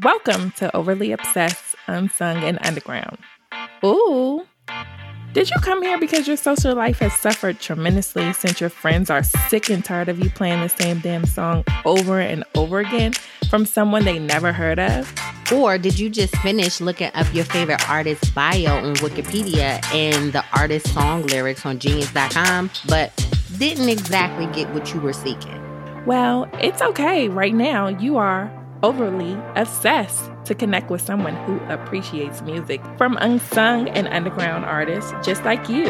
Welcome to Overly Obsessed, Unsung, and Underground. Ooh. Did you come here because your social life has suffered tremendously since your friends are sick and tired of you playing the same damn song over and over again from someone they never heard of? Or did you just finish looking up your favorite artist's bio on Wikipedia and the artist song lyrics on genius.com, but didn't exactly get what you were seeking? Well, it's okay. Right now, you are overly obsessed to connect with someone who appreciates music from unsung and underground artists just like you.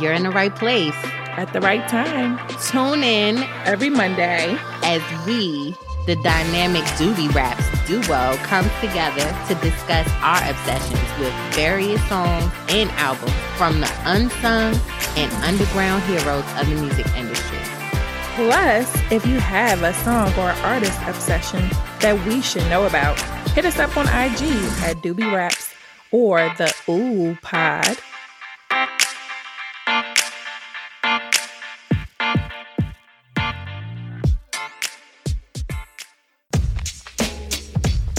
You're in the right place at the right time. Tune in every Monday as we, the dynamic Doobie Wrapz duo, comes together to discuss our obsessions with various songs and albums from the unsung and underground heroes of the music industry. Plus, if you have a song or artist obsession that we should know about, hit us up on IG at Doobie Wrapz or the OOUU Pod.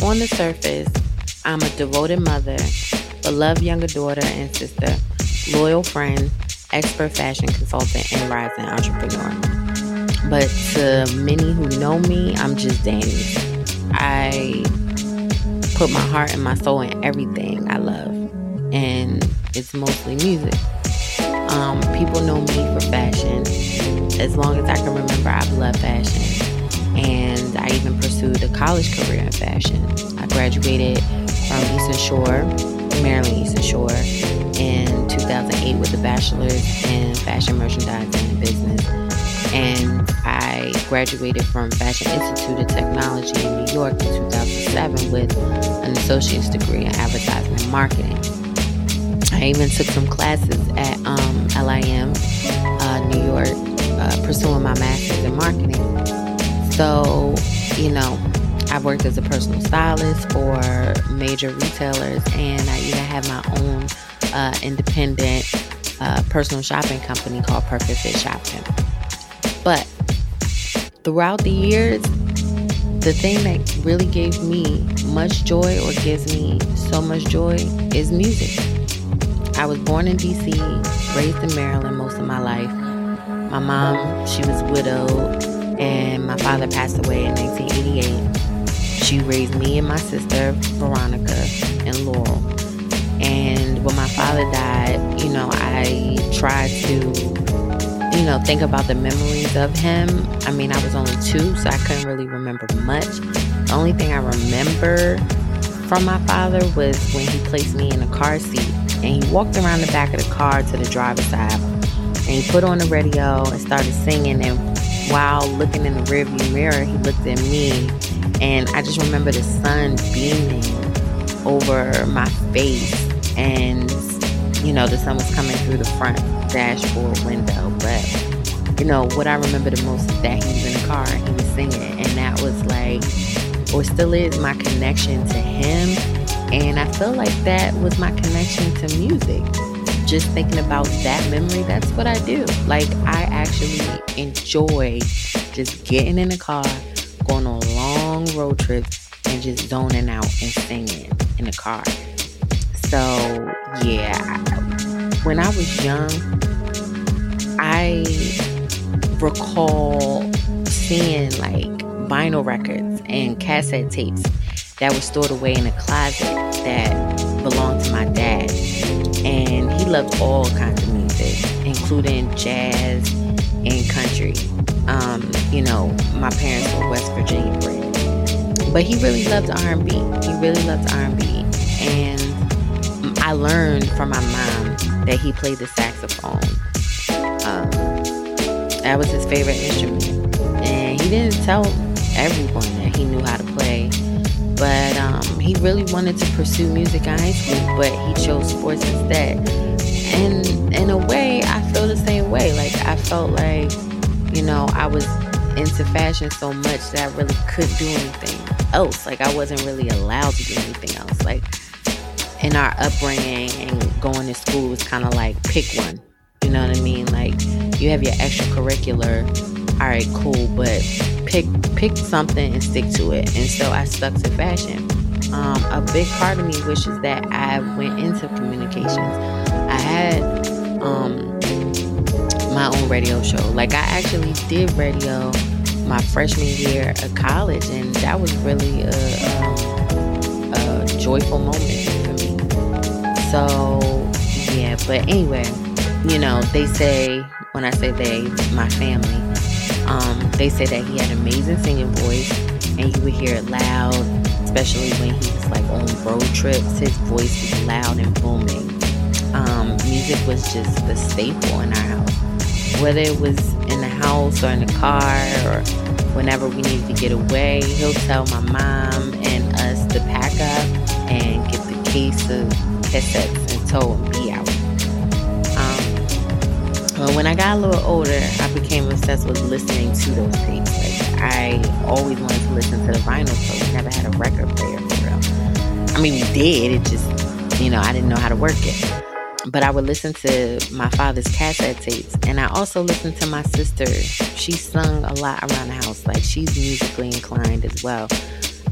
On the surface, I'm a devoted mother, beloved younger daughter and sister, loyal friend, expert fashion consultant, and rising entrepreneur. But to many who know me, I'm just Danny. I put my heart and my soul in everything I love, and it's mostly music. Um, people know me for fashion. As long as I can remember, I've loved fashion. And I even pursued a college career in fashion. I graduated from Eastern Shore, Maryland Eastern Shore, in 2008 with a bachelor's in fashion merchandising and business and I graduated from Fashion Institute of Technology in New York in 2007 with an associate's degree in advertising and marketing. I even took some classes at um, LIM, uh, New York, uh, pursuing my master's in marketing. So, you know, I've worked as a personal stylist for major retailers, and I even have my own uh, independent uh, personal shopping company called Perfect Fit Shopping. But throughout the years, the thing that really gave me much joy or gives me so much joy is music. I was born in DC, raised in Maryland most of my life. My mom, she was widowed, and my father passed away in 1988. She raised me and my sister, Veronica, and Laurel. And when my father died, you know, I tried to know, think about the memories of him. I mean, I was only two, so I couldn't really remember much. The only thing I remember from my father was when he placed me in a car seat and he walked around the back of the car to the driver's side and he put on the radio and started singing. And while looking in the rearview mirror, he looked at me and I just remember the sun beaming over my face and you know the sun was coming through the front dashboard window. But you know what I remember the most is that he was in the car and he was singing, and that was like, or still is, my connection to him. And I feel like that was my connection to music. Just thinking about that memory, that's what I do. Like I actually enjoy just getting in the car, going on long road trips, and just zoning out and singing in the car. So, yeah, when I was young, I recall seeing like vinyl records and cassette tapes that were stored away in a closet that belonged to my dad. And he loved all kinds of music, including jazz and country. Um, you know, my parents were West Virginia bred, but he really loved R&B. He really loved R&B, and I learned from my mom that he played the saxophone. Um, that was his favorite instrument. And he didn't tell everyone that he knew how to play. But um, he really wanted to pursue music in high school, but he chose sports instead. And in a way, I feel the same way. Like, I felt like, you know, I was into fashion so much that I really couldn't do anything else. Like, I wasn't really allowed to do anything else. Like, in our upbringing and going to school was kind of like pick one. You know what I mean? Like you have your extracurricular. All right, cool, but pick pick something and stick to it. And so I stuck to fashion. Um, a big part of me wishes that I went into communications. I had um, my own radio show. Like I actually did radio my freshman year of college, and that was really a, a, a joyful moment for me. So yeah, but anyway, you know they say when I say they, my family, um, they say that he had an amazing singing voice, and you would hear it loud, especially when he was like on road trips. His voice was loud and booming. Um, music was just the staple in our house, whether it was in the house or in the car or whenever we needed to get away. He'll tell my mom and us to pack up and get the case of cassettes and told me be out. Um, when I got a little older, I became obsessed with listening to those tapes. Like I always wanted to listen to the vinyl, so we never had a record player for real. I mean, we did. It just, you know, I didn't know how to work it but I would listen to my father's cassette tapes. And I also listened to my sister. She sung a lot around the house. Like she's musically inclined as well.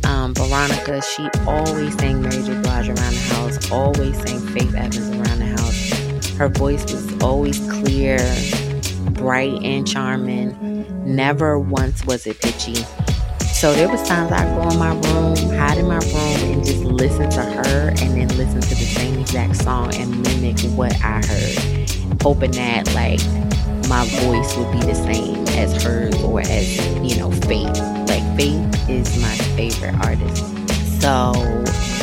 Um, Veronica, she always sang Mary J. Blige around the house, always sang Faith Evans around the house. Her voice was always clear, bright, and charming. Never once was it pitchy. So there was times I'd go in my room, hide in my room, and just listen to her, and then listen to the same exact song and mimic what I heard, hoping that like my voice would be the same as hers or as you know Faith. Like Faith is my favorite artist. So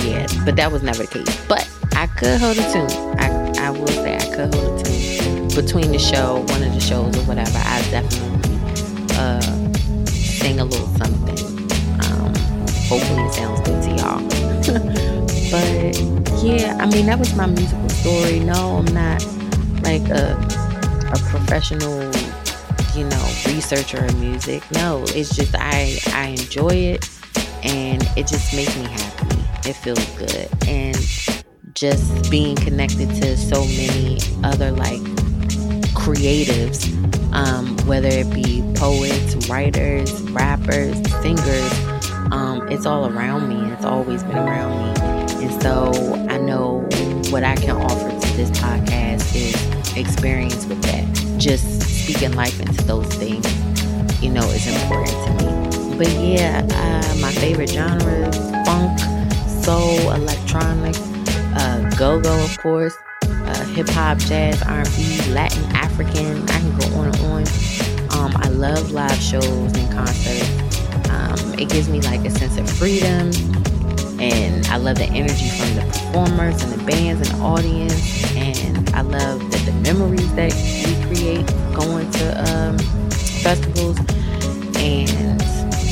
yeah, but that was never the case. But I could hold a tune. I I will say I could hold a tune between the show, one of the shows or whatever. I definitely uh, sing a little something hopefully it sounds good to y'all. but yeah, I mean that was my musical story. No, I'm not like a a professional, you know, researcher of music. No, it's just I I enjoy it and it just makes me happy. It feels good. And just being connected to so many other like creatives, um, whether it be poets, writers, rappers, singers, um, it's all around me. It's always been around me. And so I know what I can offer to this podcast is experience with. Just speaking life into those things, you know, is important to me. But yeah, uh, my favorite genres funk, soul, electronic, uh, go go, of course, uh, hip hop, jazz, R&B, Latin, African. I can go on and on. Um, I love live shows and concerts. Um, it gives me like a sense of freedom, and I love the energy from the performers and the bands and the audience, and I love the memories that we create going to um, festivals and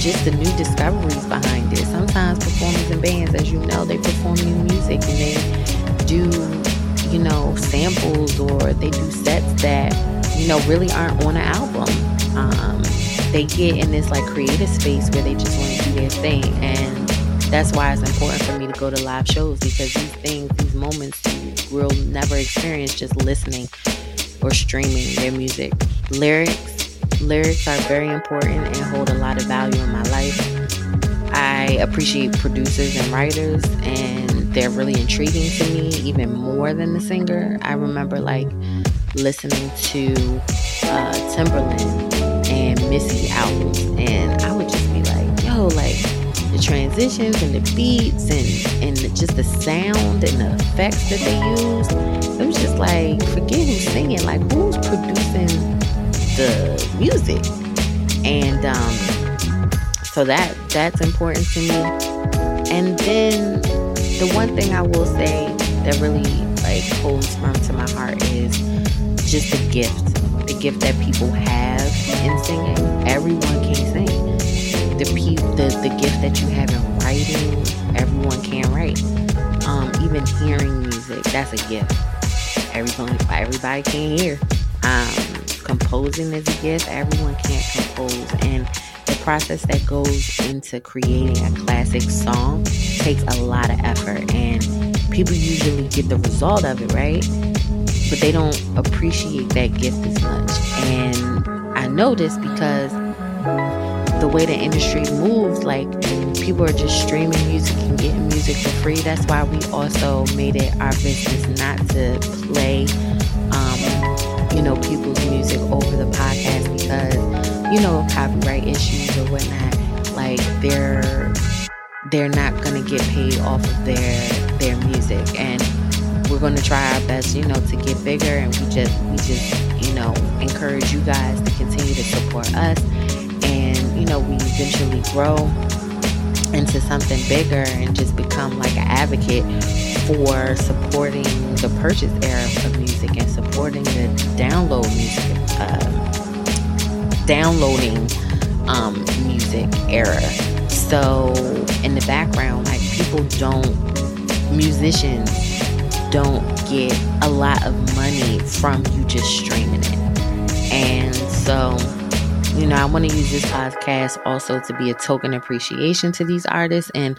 just the new discoveries behind it. Sometimes performers and bands, as you know, they perform new music and they do, you know, samples or they do sets that, you know, really aren't on an album. Um, they get in this like creative space where they just want to do their thing and that's why it's important for me to go to live shows because these things these moments you will never experience just listening or streaming their music. Lyrics lyrics are very important and hold a lot of value in my life. I appreciate producers and writers and they're really intriguing to me even more than the singer. I remember like listening to uh, timbaland and Missy albums, and I would just be like, yo, like the transitions and the beats and and just the sound and the effects that they use. It was just like, forget who's singing, like who's producing the music, and um, so that that's important to me. And then the one thing I will say that really like holds firm to my heart is just the gift the gift that people have in singing. Everyone can sing. The the gift that you have in writing, everyone can write. Um, even hearing music, that's a gift. Everyone, everybody can hear. Um, composing is a gift. Everyone can't compose, and the process that goes into creating a classic song takes a lot of effort, and people usually get the result of it, right? but they don't appreciate that gift as much. And I know this because the way the industry moves, like people are just streaming music and getting music for free. That's why we also made it our business not to play, um, you know, people's music over the podcast because, you know, copyright issues or whatnot. Like they're they're not gonna get paid off of their their music, and we're gonna try our best, you know, to get bigger. And we just we just you know encourage you guys to continue to support us know, we eventually grow into something bigger and just become like an advocate for supporting the purchase era of music and supporting the download music, uh, downloading um, music era. So in the background, like people don't, musicians don't get a lot of money from you just streaming it. You know, I want to use this podcast also to be a token appreciation to these artists and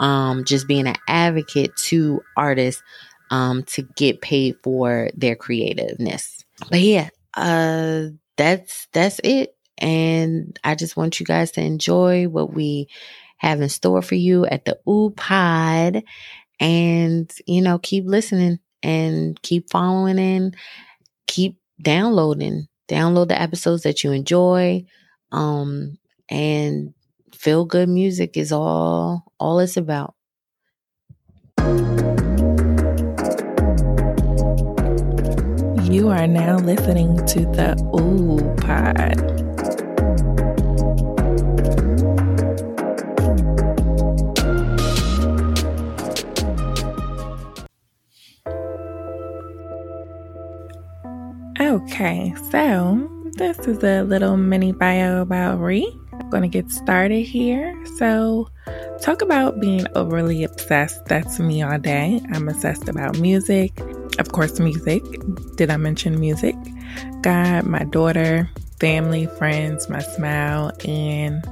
um, just being an advocate to artists um, to get paid for their creativeness. But yeah, uh, that's that's it. And I just want you guys to enjoy what we have in store for you at the OOUU Pod, and you know, keep listening and keep following and keep downloading download the episodes that you enjoy um and feel good music is all all it's about. You are now listening to the OOUU Pod Okay, so this is a little mini bio about Re. I'm going to get started here. So, talk about being overly obsessed. That's me all day. I'm obsessed about music. Of course, music. Did I mention music? God, my daughter, family, friends, my smile, and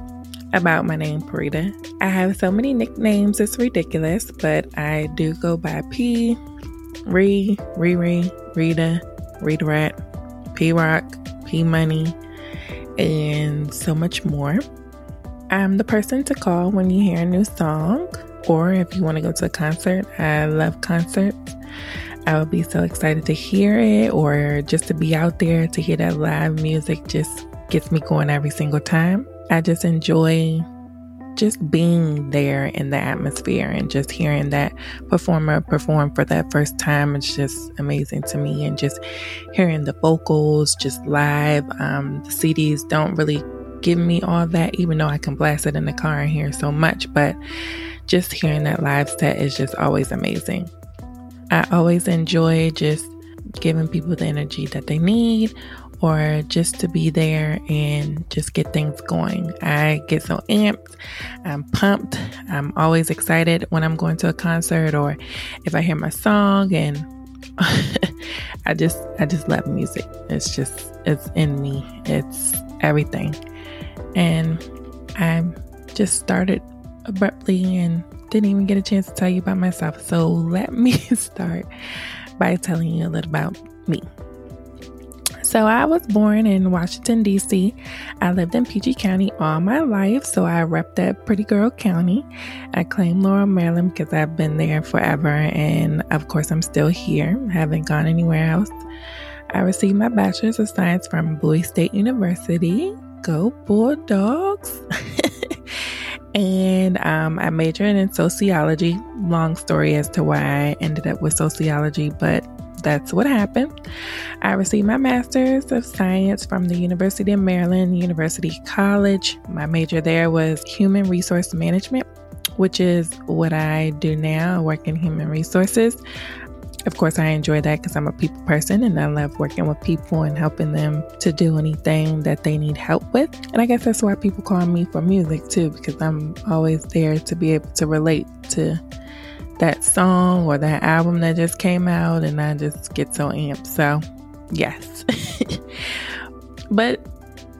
about my name, Parita. I have so many nicknames, it's ridiculous, but I do go by P, Re, Riri, Rita, Rita Rat, P Rock, P Money, and so much more. I'm the person to call when you hear a new song, or if you want to go to a concert. I love concerts. I would be so excited to hear it, or just to be out there to hear that live music just gets me going every single time. I just enjoy just being there in the atmosphere and just hearing that performer perform for that first time it's just amazing to me. And just hearing the vocals just live um, the cds don't really give me all that even though i can blast it in the car and hear so much. But just hearing that live set is just always amazing. I always enjoy just giving people the energy that they need or just to be there and just get things going. I get so amped, I'm pumped, I'm always excited when I'm going to a concert or if I hear my song and I just I just love music. It's just it's in me. It's everything. And I just started abruptly and didn't even get a chance to tell you about myself. So let me start by telling you a little about me. So I was born in Washington, D.C. I lived in PG County all my life, so I rep that pretty girl county. I claim Laurel, Maryland because I've been there forever, and of course, I'm still here, haven't gone anywhere else. I received my bachelor's of science from Bowie State University. Go Bulldogs! and um, I majored in sociology. Long story as to why I ended up with sociology, but that's what happened. I received my master's of science from the University of Maryland, University College. My major there was human resource management, which is what I do now. Work in human resources. Of course, I enjoy that because I'm a people person and I love working with people and helping them to do anything that they need help with. And I guess that's why people call me for music too, because I'm always there to be able to relate to that song or that album that just came out, and I just get so amped. So, yes. but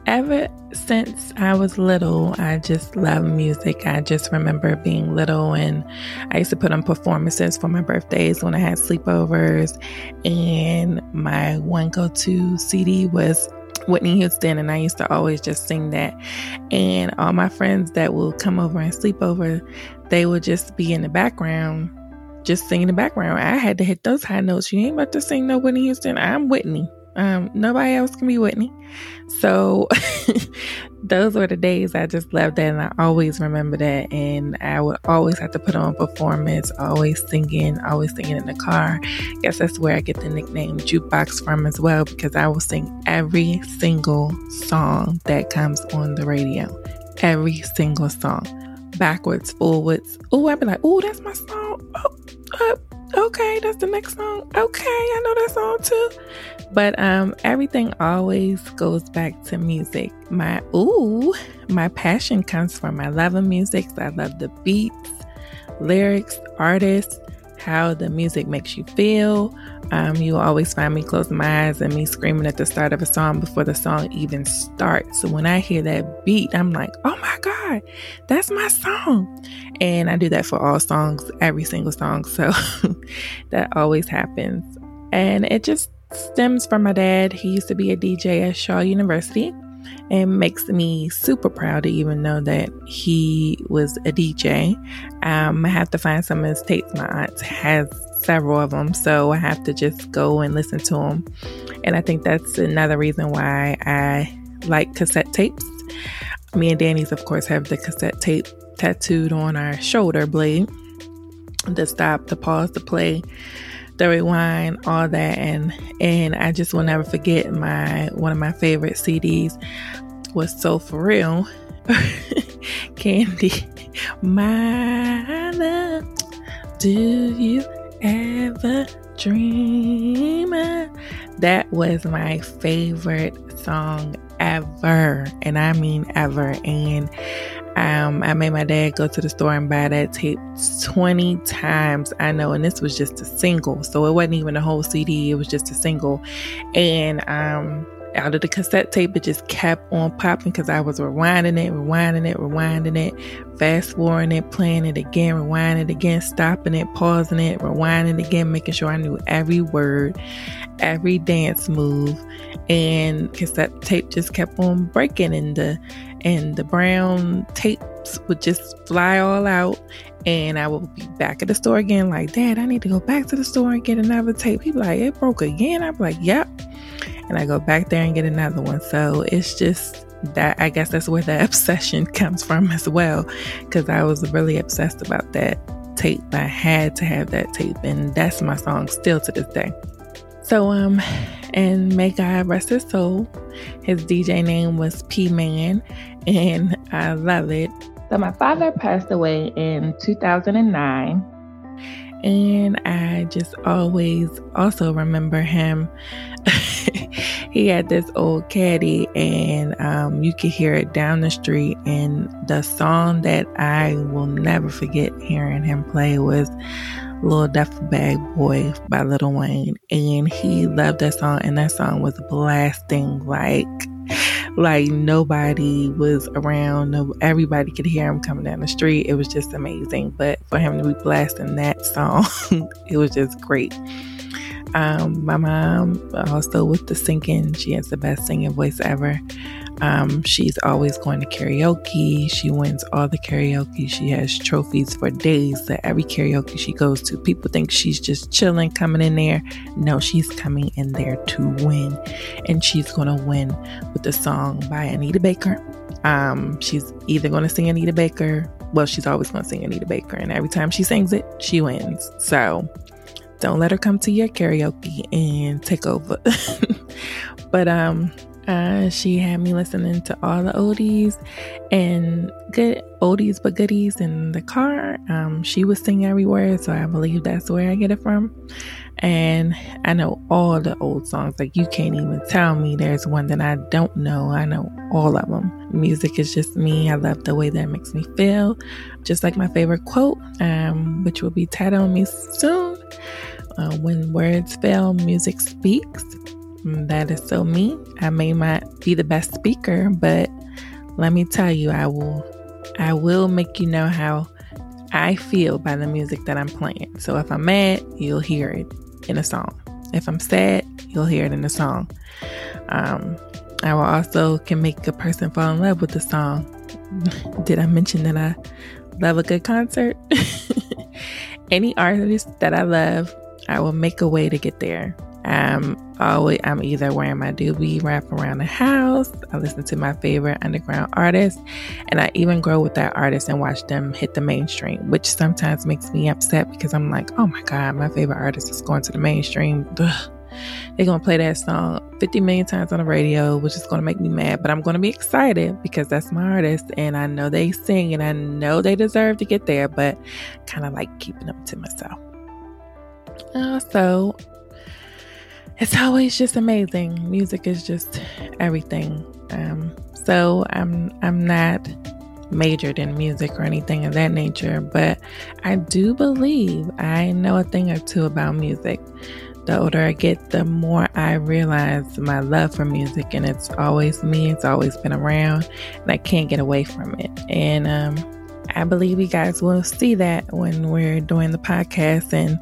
ever since I was little, I just love music. I just remember being little and I used to put on performances for my birthdays when I had sleepovers. And my one go to CD was Whitney Houston, and I used to always just sing that. And all my friends that will come over and sleep over, they would just be in the background, just singing in the background. I had to hit those high notes. You ain't about to sing no Whitney Houston. I'm Whitney. Um, nobody else can be Whitney. So those were the days I just loved that, and I always remember that. And I would always have to put on performance, always singing, always singing in the car. I guess that's where I get the nickname jukebox from as well, because I will sing every single song that comes on the radio, every single song, backwards, forwards. Oh, I'd be like, oh, that's my song. Oh, uh, okay, that's the next song. Okay, I know that song too. But um, everything always goes back to music. My ooh, my passion comes from my love of music. I love the beats, lyrics, artists, how the music makes you feel. Um, you will always find me closing my eyes and me screaming at the start of a song before the song even starts. So when I hear that beat, I'm like, oh my God, that's my song. And I do that for all songs, every single song. So that always happens. And it just stems from my dad. He used to be a DJ at Shaw University and makes me super proud to even know that he was a DJ. Um, I have to find some of his tapes. My aunt has several of them, so I have to just go and listen to them. And I think that's another reason why I like cassette tapes. Me and Danies, of course, have the cassette tape tattooed on our shoulder blade. The stop, the pause, the play rewind, all that, and and I just will never forget my one of my favorite CDs was Soul For Real, Candy, my love. Do you ever dream? That was my favorite song ever, and I mean ever, and um, I made my dad go to the store and buy that tape 20 times. I know, and this was just a single, so it wasn't even a whole CD, it was just a single. And um, out of the cassette tape, it just kept on popping because I was rewinding it, rewinding it, rewinding it, fast forwarding it, playing it again, rewinding it again, stopping it, pausing it, rewinding it again, making sure I knew every word, every dance move. And cassette tape just kept on breaking, and the and the brown tapes would just fly all out. And I would be back at the store again, like, Dad, I need to go back to the store and get another tape. He'd be like, It broke again. I'd be like, Yep. And I go back there and get another one. So it's just that I guess that's where the obsession comes from as well. Because I was really obsessed about that tape. I had to have that tape. And that's my song still to this day. So, um, and may God rest his soul. His DJ name was P Man, and I love it. So, my father passed away in 2009, and I just always also remember him. he had this old caddy, and um, you could hear it down the street. And the song that I will never forget hearing him play was Little Duffle Bag Boy by Lil Wayne. And he loved that song and that song was blasting like like nobody was around. No, everybody could hear him coming down the street. It was just amazing. But for him to be blasting that song, it was just great. Um, my mom also with the singing, she has the best singing voice ever. Um, she's always going to karaoke. She wins all the karaoke. She has trophies for days that every karaoke she goes to. People think she's just chilling, coming in there. No, she's coming in there to win. And she's going to win with the song by Anita Baker. Um, she's either going to sing Anita Baker. Well, she's always going to sing Anita Baker. And every time she sings it, she wins. So don't let her come to your karaoke and take over. but, um, uh, she had me listening to all the oldies and good oldies but goodies in the car. Um, she was singing every word, so I believe that's where I get it from. And I know all the old songs. Like you can't even tell me there's one that I don't know. I know all of them. Music is just me. I love the way that it makes me feel. Just like my favorite quote, um, which will be titled on me soon. Uh, when words fail, music speaks. That is so me. I may not be the best speaker, but let me tell you, I will I will make you know how I feel by the music that I'm playing. So if I'm mad, you'll hear it in a song. If I'm sad, you'll hear it in a song. Um, I will also can make a person fall in love with the song. Did I mention that I love a good concert? Any artist that I love, I will make a way to get there. I'm always I'm either wearing my doobie wrap around the house. I listen to my favorite underground artists, and I even grow with that artist and watch them hit the mainstream, which sometimes makes me upset because I'm like, oh my god, my favorite artist is going to the mainstream. They're gonna play that song 50 million times on the radio, which is gonna make me mad. But I'm gonna be excited because that's my artist, and I know they sing, and I know they deserve to get there. But kind of like keeping them to myself. Also, it's always just amazing. Music is just everything. Um, so I'm I'm not majored in music or anything of that nature, but I do believe I know a thing or two about music. The older I get, the more I realize my love for music, and it's always me. It's always been around, and I can't get away from it. And um, I believe you guys will see that when we're doing the podcast and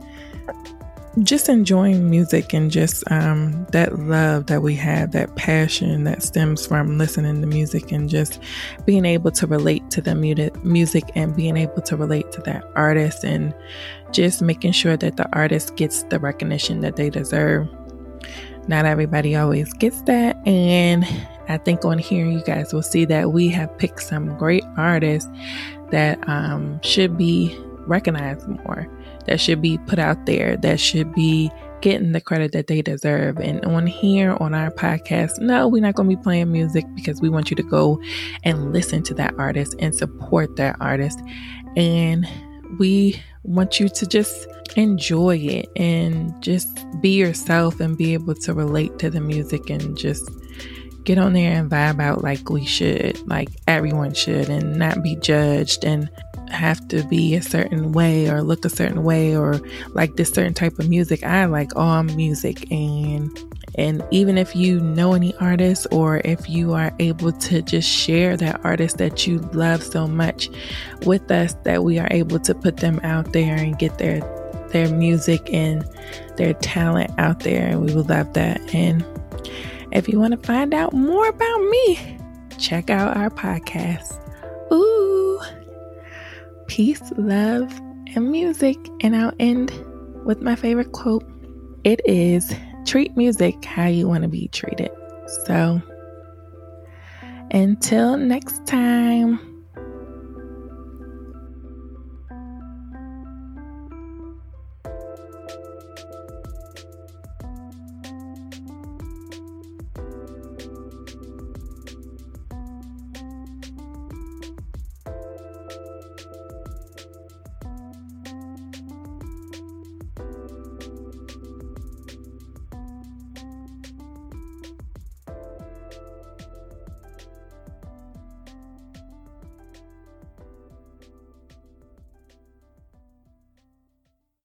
just enjoying music and just um, that love that we have, that passion that stems from listening to music and just being able to relate to the music and being able to relate to that artist and just making sure that the artist gets the recognition that they deserve. Not everybody always gets that. And I think on here, you guys will see that we have picked some great artists that um, should be recognized more that should be put out there, that should be getting the credit that they deserve. And on here on our podcast, no, we're not going to be playing music because we want you to go and listen to that artist and support that artist. And we want you to just enjoy it and just be yourself and be able to relate to the music and just get on there and vibe out like we should, like everyone should, and not be judged and have to be a certain way or look a certain way or like this certain type of music. I like all music and and even if you know any artists or if you are able to just share that artist that you love so much with us that we are able to put them out there and get their their music and their talent out there and we would love that. And if you want to find out more about me, check out our podcast. Ooh peace, love, and music. And I'll end with my favorite quote it is treat music how you want to be treated. So, until next time.